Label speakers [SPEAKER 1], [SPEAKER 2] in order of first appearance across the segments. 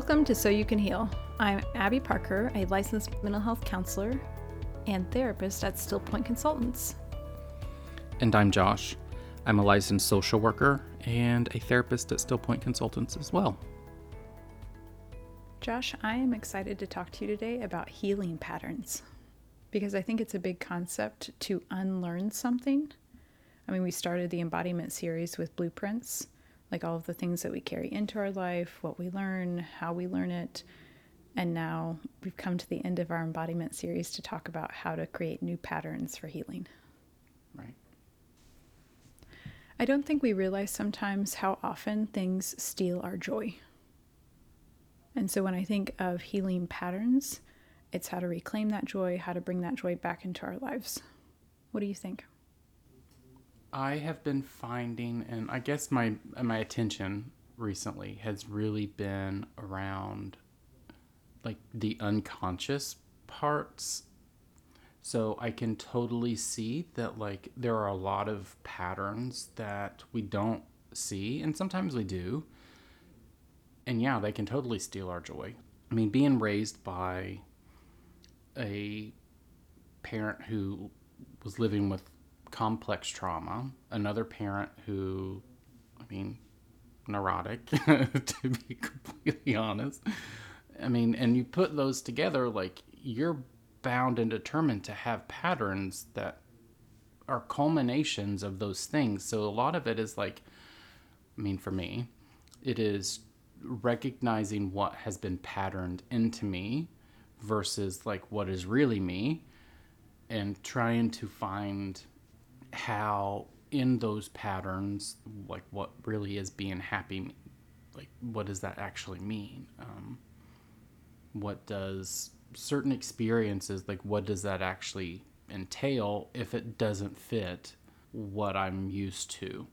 [SPEAKER 1] Welcome to So You Can Heal. I'm Abby Parker, a licensed mental health counselor and therapist at Still Point Consultants.
[SPEAKER 2] And I'm Josh. I'm a licensed social worker and a therapist at Still Point Consultants as well.
[SPEAKER 1] Josh, I am excited to talk to you today about healing patterns because I think it's a big concept to unlearn something. I mean, we started the embodiment series with blueprints, like all of the things that we carry into our life, what we learn, how we learn it. And now we've come to the end of our embodiment series to talk about how to create new patterns for healing.
[SPEAKER 2] Right.
[SPEAKER 1] I don't think we realize sometimes how often things steal our joy. And so when I think of healing patterns, it's how to reclaim that joy, how to bring that joy back into our lives. What do you think?
[SPEAKER 2] I have been finding, and I guess my my attention recently has really been around like the unconscious parts. So I can totally see that like there are a lot of patterns that we don't see, and sometimes we do. And yeah, they can totally steal our joy. I mean, being raised by a parent who was living with complex trauma, another parent who, I mean, neurotic, to be completely honest. I mean, and you put those together, like, you're bound and determined to have patterns that are culminations of those things. So a lot of it is like, I mean, for me, it is recognizing what has been patterned into me versus like what is really me and trying to find how in those patterns like what really is being happy like what does that actually mean? Um, what does certain experiences like what does that actually entail if it doesn't fit what i'm used to?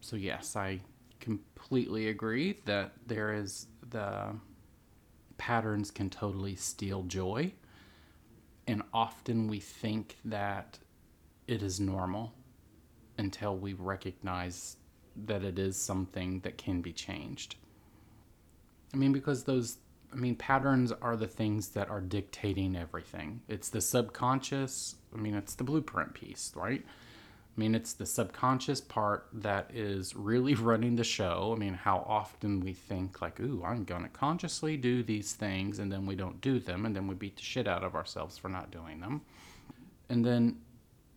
[SPEAKER 2] So yes i completely agree that there is the patterns can totally steal joy. And often we think that it is normal until we recognize that it is something that can be changed. I mean, because those, I mean, patterns are the things that are dictating everything. It's the subconscious, I mean, it's the blueprint piece, right? I mean, it's the subconscious part that is really running the show. I mean, how often we think, like, ooh, I'm going to consciously do these things, and then we don't do them, and then we beat the shit out of ourselves for not doing them. And then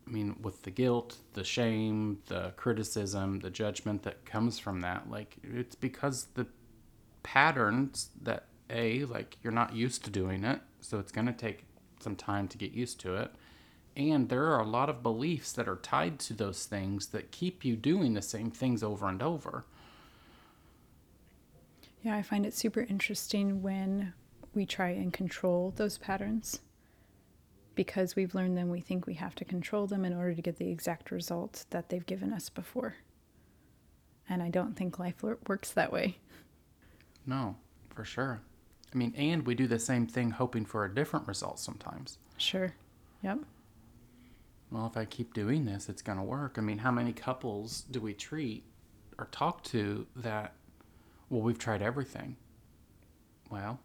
[SPEAKER 2] I mean, with the guilt, the shame, the criticism, the judgment that comes from that, like, it's because the patterns that, A, like, you're not used to doing it, so it's going to take some time to get used to it. And there are a lot of beliefs that are tied to those things that keep you doing the same things over and over.
[SPEAKER 1] Yeah, I find it super interesting when we try and control those patterns because we've learned them, we think we have to control them in order to get the exact result that they've given us before. And I don't think life works that way.
[SPEAKER 2] No, for sure. I mean, and we do the same thing hoping for a different result sometimes.
[SPEAKER 1] Sure. Yep.
[SPEAKER 2] Well, if I keep doing this, it's going to work. I mean, how many couples do we treat or talk to that, well, we've tried everything? Well,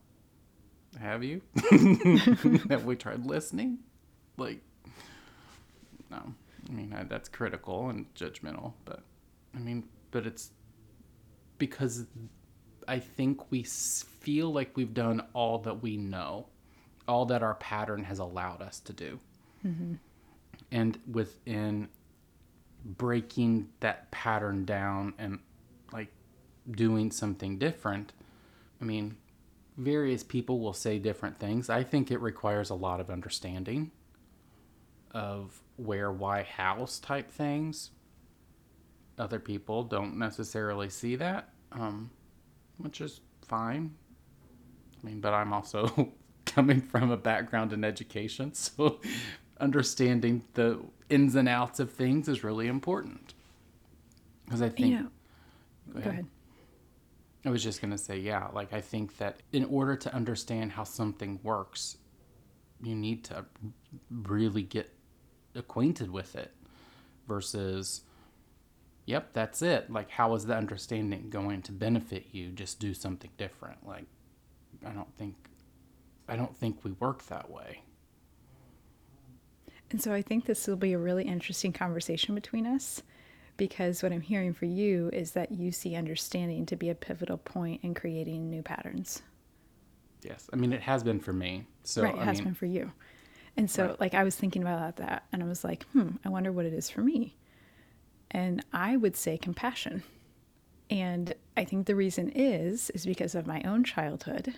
[SPEAKER 2] have you? Have we tried listening? Like, no. I mean, I, that's critical and judgmental, but I mean, but it's because I think we feel like we've done all that we know, all that our pattern has allowed us to do. Mm-hmm. And within breaking that pattern down and like doing something different, I mean, various people will say different things. I think it requires a lot of understanding of where, why, house type things. Other people don't necessarily see that, um, which is fine. I mean, but I'm also coming from a background in education, so understanding the ins and outs of things is really important. Because I think.
[SPEAKER 1] You know, go ahead. Go ahead.
[SPEAKER 2] I was just going to say, yeah, like I think that in order to understand how something works, you need to really get acquainted with it versus yep, that's it. Like, how is the understanding going to benefit you? Just do something different. Like, I don't think, I don't think we work that way.
[SPEAKER 1] And so I think this will be a really interesting conversation between us because what I'm hearing for you is that you see understanding to be a pivotal point in creating new patterns.
[SPEAKER 2] Yes. I mean, it has been for me. So,
[SPEAKER 1] right, it
[SPEAKER 2] I
[SPEAKER 1] has
[SPEAKER 2] mean,
[SPEAKER 1] been for you. And so,
[SPEAKER 2] Right.
[SPEAKER 1] like, I was thinking about that and I was like, hmm, I wonder what it is for me. And I would say compassion. And I think the reason is, is because of my own childhood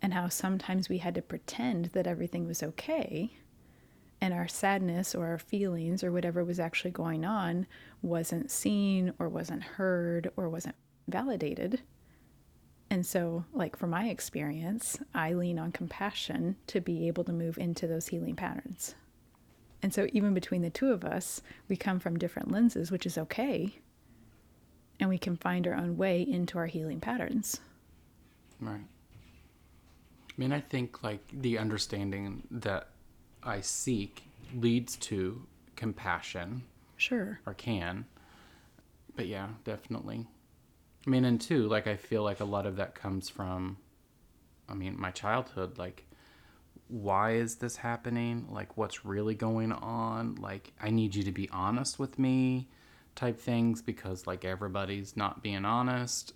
[SPEAKER 1] and how sometimes we had to pretend that everything was okay and our sadness or our feelings or whatever was actually going on wasn't seen or wasn't heard or wasn't validated. And so, like, from my experience, I lean on compassion to be able to move into those healing patterns. And so, even between the two of us, we come from different lenses, which is okay. And we can find our own way into our healing patterns.
[SPEAKER 2] Right. I mean, I think like the understanding that I seek leads to compassion
[SPEAKER 1] Sure.
[SPEAKER 2] or can. But yeah, definitely. I mean, and two, like I feel like a lot of that comes from, I mean, my childhood. Like, why is this happening? Like, what's really going on? Like, I need you to be honest with me, type things, because like everybody's not being honest.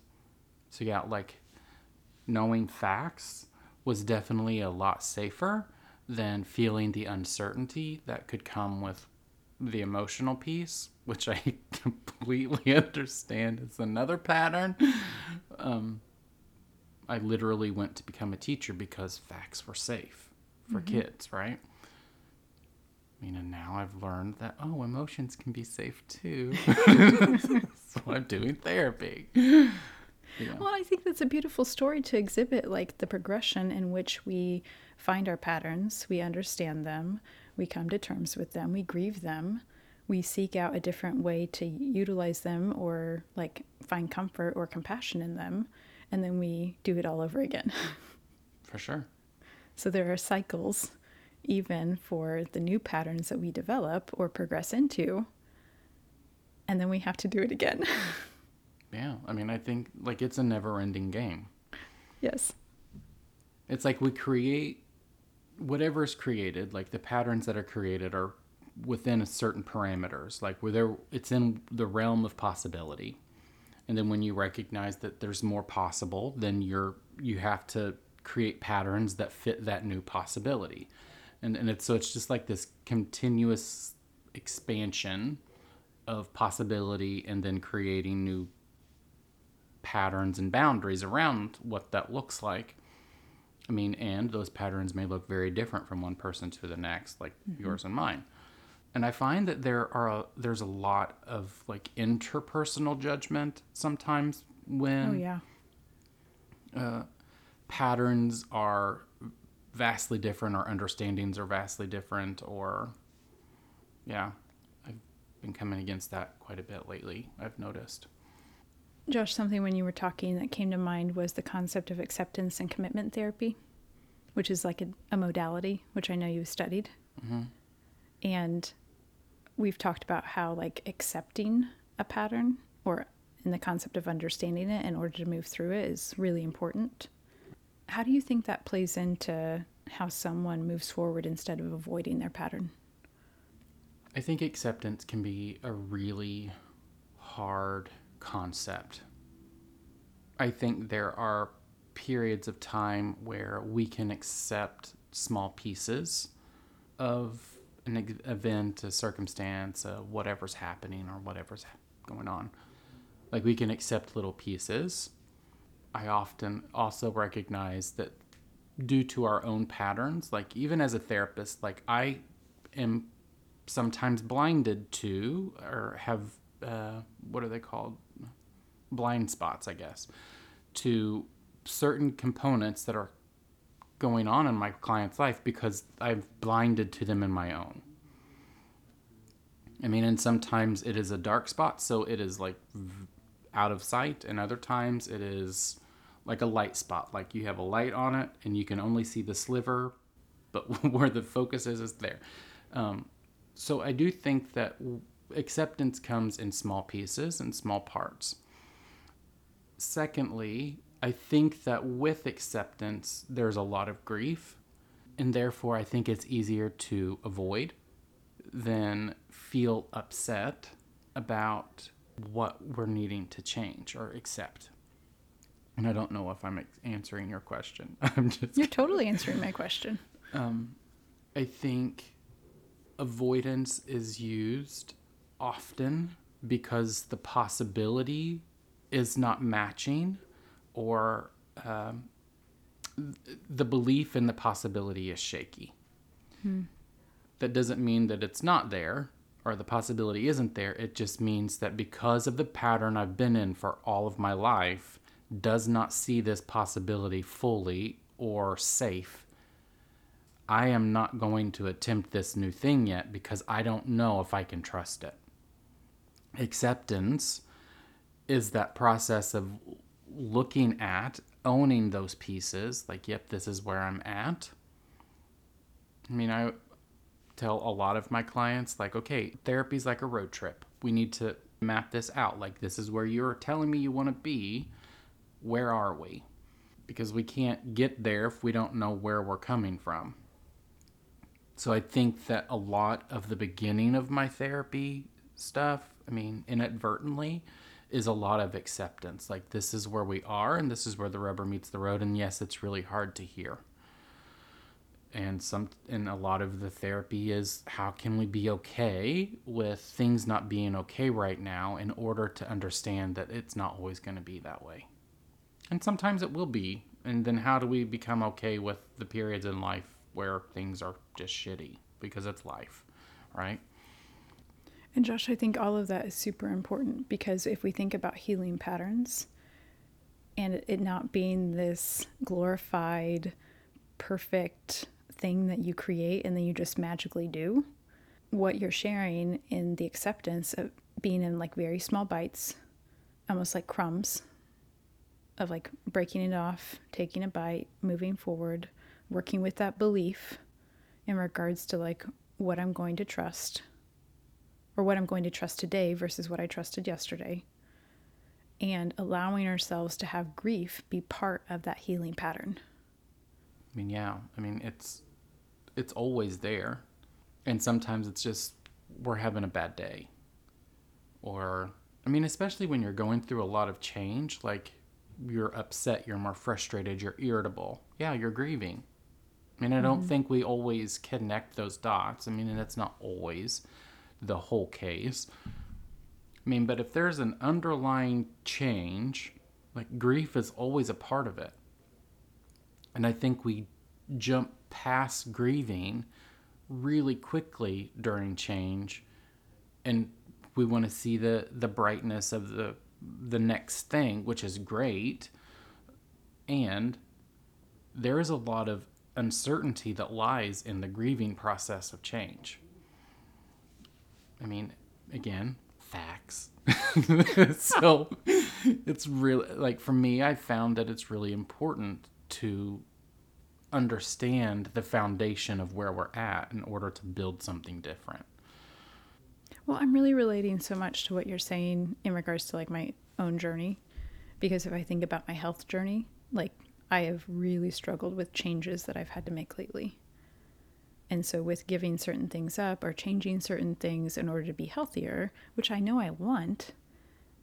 [SPEAKER 2] So yeah, like knowing facts was definitely a lot safer than feeling the uncertainty that could come with the emotional piece, which I completely understand is another pattern. Um, I literally went to become a teacher because facts were safe for kids, right? I mean, and now I've learned that, oh, emotions can be safe too. so I'm doing therapy. Yeah.
[SPEAKER 1] Well, I think that's a beautiful story to exhibit, like the progression in which we find our patterns, we understand them, we come to terms with them, we grieve them, we seek out a different way to utilize them or like find comfort or compassion in them, and then we do it all over again.
[SPEAKER 2] For sure.
[SPEAKER 1] So there are cycles, even for the new patterns that we develop or progress into, and then we have to do it again.
[SPEAKER 2] Yeah. I mean, I think like it's a never ending game.
[SPEAKER 1] yes.
[SPEAKER 2] It's like we create whatever is created, like the patterns that are created are within a certain parameters, like where there it's in the realm of possibility. And then when you recognize that there's more possible, then you're you have to create patterns that fit that new possibility. And and it's so it's just like this continuous expansion of possibility and then creating new patterns and boundaries around what that looks like. I mean, and those patterns may look very different from one person to the next, like mm-hmm. yours and mine. And I find that there are a, there's a lot of like interpersonal judgment sometimes when
[SPEAKER 1] Oh, yeah.
[SPEAKER 2] Uh, patterns are vastly different or understandings are vastly different or yeah, I've been coming against that quite a bit lately. I've noticed.
[SPEAKER 1] Josh, something when you were talking that came to mind was the concept of acceptance and commitment therapy, which is like a, a modality, which I know you've studied. Mm-hmm. And we've talked about how, like, accepting a pattern or in the concept of understanding it in order to move through it is really important. How do you think that plays into how someone moves forward instead of avoiding their pattern?
[SPEAKER 2] I think acceptance can be a really hard concept. I think there are periods of time where we can accept small pieces of an event, a circumstance, uh, whatever's happening or whatever's going on. Like we can accept little pieces. I often also recognize that due to our own patterns, like even as a therapist, like I am sometimes blinded to or have uh, what are they called blind spots i guess to certain components that are going on in my client's life because i've blinded to them in my own. I mean and sometimes it is a dark spot so it is like out of sight and other times it is like a light spot. Like you have a light on it and you can only see the sliver but where the focus is is there. Um, so I do think that acceptance comes in small pieces and small parts. Secondly, I think that with acceptance, there's a lot of grief, and therefore I think it's easier to avoid than feel upset about what we're needing to change or accept. And I don't know if I'm answering your question. I'm just
[SPEAKER 1] You're totally answering my question.
[SPEAKER 2] um, I think avoidance is used often because the possibility is not matching or um, the belief in the possibility is shaky. That doesn't mean that it's not there or the possibility isn't there. It just means that because of the pattern I've been in for all of my life, does not see this possibility fully or safe I am not going to attempt this new thing yet because I don't know if I can trust it. Acceptance is that process of looking at, owning those pieces, like, yep, this is where I'm at. I mean, I tell a lot of my clients, like, okay, therapy's like a road trip. We need to map this out. Like, this is where you're telling me you want to be. Where are we? Because we can't get there if we don't know where we're coming from. So I think that a lot of the beginning of my therapy stuff, I mean, inadvertently, is a lot of acceptance. Like, this is where we are, and this is where the rubber meets the road. And yes, it's really hard to hear. And some, and a lot of the therapy is how can we be okay with things not being okay right now in order to understand that it's not always going to be that way. And sometimes it will be. And then how do we become okay with the periods in life where things are just shitty because it's life, right?
[SPEAKER 1] And Josh, I think all of that is super important because if we think about healing patterns and it not being this glorified, perfect thing that you create and then you just magically do, what you're sharing in the acceptance of being in like very small bites, almost like crumbs, of like breaking it off, taking a bite, moving forward, working with that belief in regards to like what I'm going to trust or what I'm going to trust today versus what I trusted yesterday. And allowing ourselves to have grief be part of that healing pattern.
[SPEAKER 2] I mean, yeah. I mean, it's it's always there. And sometimes it's just we're having a bad day. Or I mean, especially when you're going through a lot of change, like you're upset, you're more frustrated, you're irritable. Yeah, you're grieving. I mean, I don't mm-hmm. think we always connect those dots. I mean, and that's not always the whole case. I mean, but if there's an underlying change, like grief is always a part of it. And I think we jump past grieving really quickly during change and we want to see the the brightness of the the next thing, which is great. And there is a lot of uncertainty that lies in the grieving process of change. I mean, again, facts. so it's really like for me, I found that it's really important to understand the foundation of where we're at in order to build something different.
[SPEAKER 1] Well, I'm really relating so much to what you're saying in regards to like my own journey. Because if I think about my health journey, like I have really struggled with changes that I've had to make lately. And so, with giving certain things up or changing certain things in order to be healthier, which I know I want,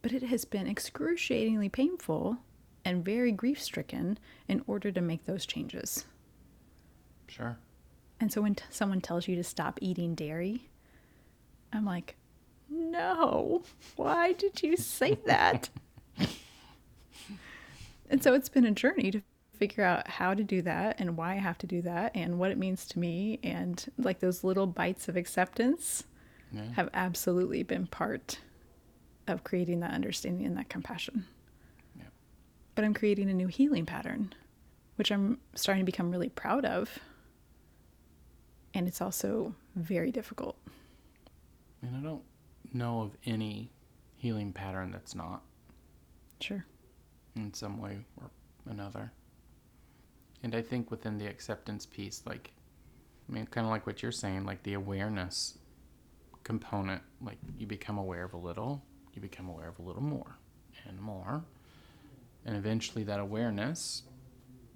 [SPEAKER 1] but it has been excruciatingly painful and very grief stricken in order to make those changes.
[SPEAKER 2] Sure.
[SPEAKER 1] And so, when t- someone tells you to stop eating dairy, I'm like, no, why did you say that? and so, it's been a journey to figure out how to do that and why I have to do that and what it means to me. And like those little bites of acceptance
[SPEAKER 2] Yeah.
[SPEAKER 1] have absolutely been part of creating that understanding and that compassion.
[SPEAKER 2] Yeah.
[SPEAKER 1] But I'm creating a new healing pattern, which I'm starting to become really proud of. And it's also very difficult.
[SPEAKER 2] And I don't know of any healing pattern that's not
[SPEAKER 1] Sure.
[SPEAKER 2] in some way or another. And I think within the acceptance piece, like, I mean, kind of like what you're saying, like the awareness component. Like you become aware of a little, you become aware of a little more and more. And eventually that awareness,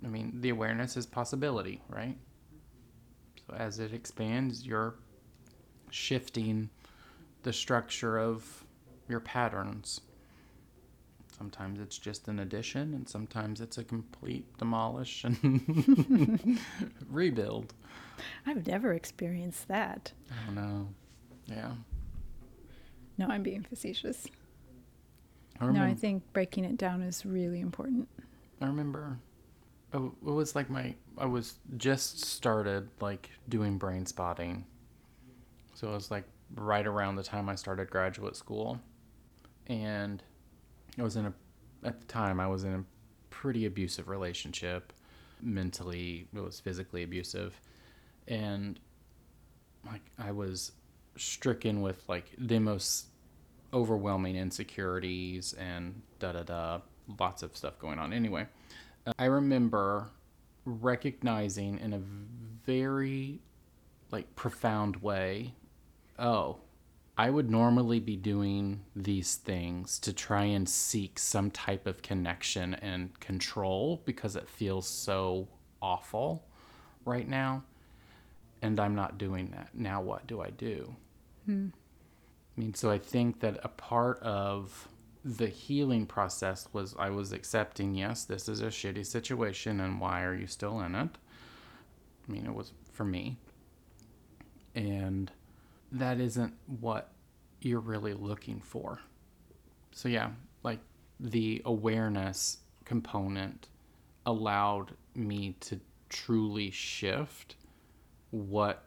[SPEAKER 2] I mean, the awareness is possibility, right? So as it expands, you're shifting the structure of your patterns. Sometimes it's just an addition, and sometimes it's a complete demolish and rebuild.
[SPEAKER 1] I've never experienced that.
[SPEAKER 2] I don't know. Yeah.
[SPEAKER 1] No, I'm being facetious.
[SPEAKER 2] I
[SPEAKER 1] No, I think breaking it down is really important.
[SPEAKER 2] I remember oh, it was like my I was just started like doing brain spotting. So it was like right around the time I started graduate school. And I was in a at the time I was in a pretty abusive relationship. Mentally, it was physically abusive. And like I was stricken with like the most overwhelming insecurities and da da da lots of stuff going on anyway uh, i remember recognizing in a very like profound way oh i would normally be doing these things to try and seek some type of connection and control because it feels so awful right now and i'm not doing that now what do i do hmm. I mean, so I think that a part of the healing process was I was accepting, yes, this is a shitty situation, and why are you still in it? I mean, it was for me. And that isn't what you're really looking for. So, yeah, like the awareness component allowed me to truly shift what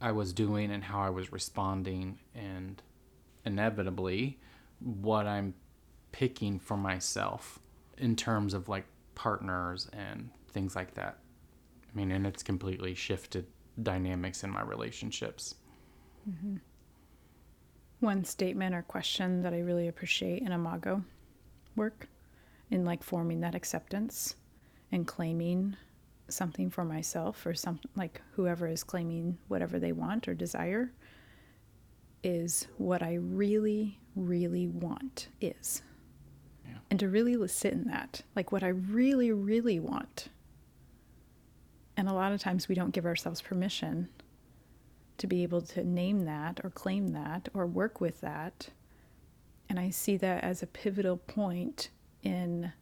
[SPEAKER 2] I was doing and how I was responding, and inevitably what I'm picking for myself in terms of like partners and things like that. I mean, and it's completely shifted dynamics in my relationships. Mm-hmm.
[SPEAKER 1] One statement or question that I really appreciate in Imago work in like forming that acceptance and claiming something for myself or some like whoever is claiming whatever they want or desire is what I really, really want is.
[SPEAKER 2] Yeah.
[SPEAKER 1] And to really sit in that, like what I really, really want. And a lot of times we don't give ourselves permission to be able to name that or claim that or work with that. And I see that as a pivotal point in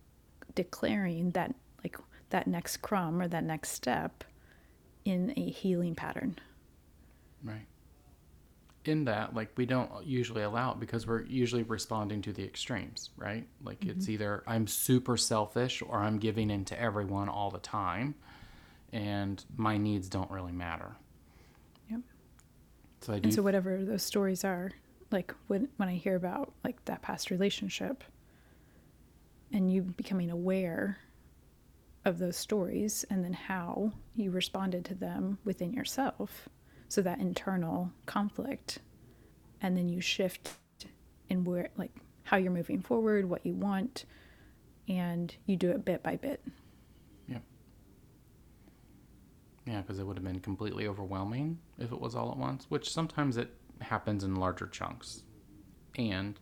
[SPEAKER 1] declaring that, like, that next crumb or that next step in a healing pattern.
[SPEAKER 2] Right. In that, like, we don't usually allow it because we're usually responding to the extremes, right? Like, it's mm-hmm. either I'm super selfish or I'm giving in to everyone all the time, and my needs don't really matter. So I do.
[SPEAKER 1] And so, whatever those stories are, like when, when I hear about like that past relationship and you becoming aware of those stories and then how you responded to them within yourself. So, that internal conflict, and then you shift in where, like, how you're moving forward, what you want, and you do it bit by bit.
[SPEAKER 2] Yeah, because it would have been completely overwhelming if it was all at once, which sometimes it happens in larger chunks. And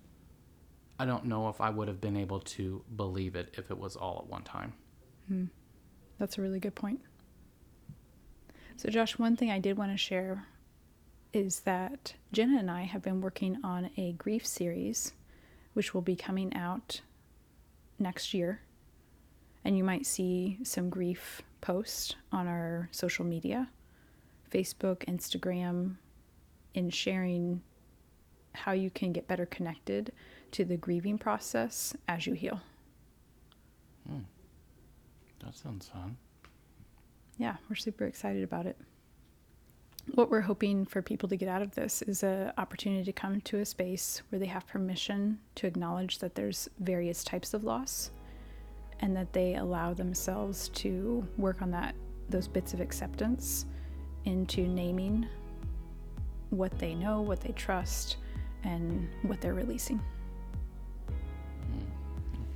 [SPEAKER 2] I don't know if I would have been able to believe it if it was all at one time. Hmm.
[SPEAKER 1] That's a really good point. So, Josh, one thing I did want to share is that Jenna and I have been working on a grief series, which will be coming out next year. And you might see some grief posts on our social media Facebook, Instagram, in sharing how you can get better connected to the grieving process as you heal. Hmm.
[SPEAKER 2] That sounds fun.
[SPEAKER 1] yeah, we're super excited about it. What we're hoping for people to get out of this is an opportunity to come to a space where they have permission to acknowledge that there's various types of loss and that they allow themselves to work on that those bits of acceptance into naming what they know, what they trust, and what they're releasing. Hmm.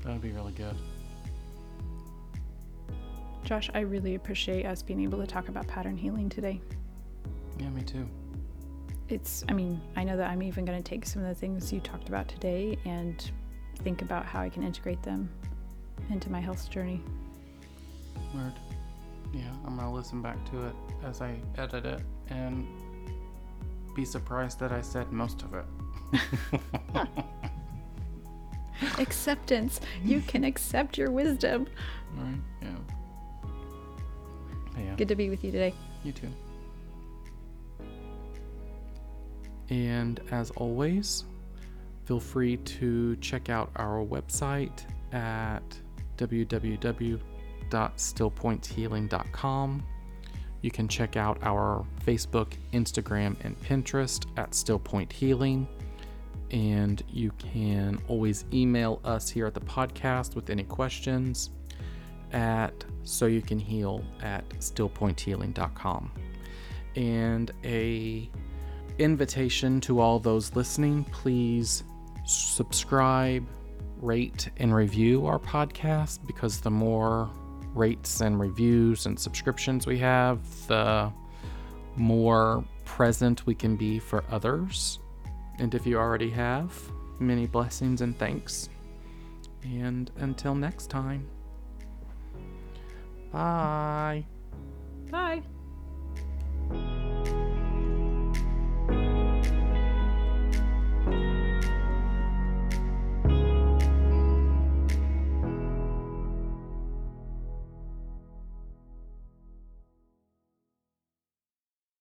[SPEAKER 2] That would be really good.
[SPEAKER 1] Josh, I really appreciate us being able to talk about pattern healing today.
[SPEAKER 2] Yeah, me too.
[SPEAKER 1] it's, I mean, I know that I'm even going to take some of the things you talked about today and think about how I can integrate them into my health journey.
[SPEAKER 2] Word. Yeah, I'm gonna listen back to it as I edit it and be surprised that I said most of it.
[SPEAKER 1] Acceptance. You can accept your wisdom.
[SPEAKER 2] Right? Yeah. Yeah.
[SPEAKER 1] Good to be with you today.
[SPEAKER 2] You too. And as always, feel free to check out our website at www.stillpointhealing.com. You can check out our Facebook, Instagram, and Pinterest at Stillpoint Healing. And you can always email us here at the podcast with any questions at so you can heal at stillpointhealing.com. And a invitation to all those listening, please subscribe, rate, and review our podcast because the more rates and reviews and subscriptions we have, the more present we can be for others. And if you already have, many blessings and thanks. And until next time, bye.
[SPEAKER 1] Bye.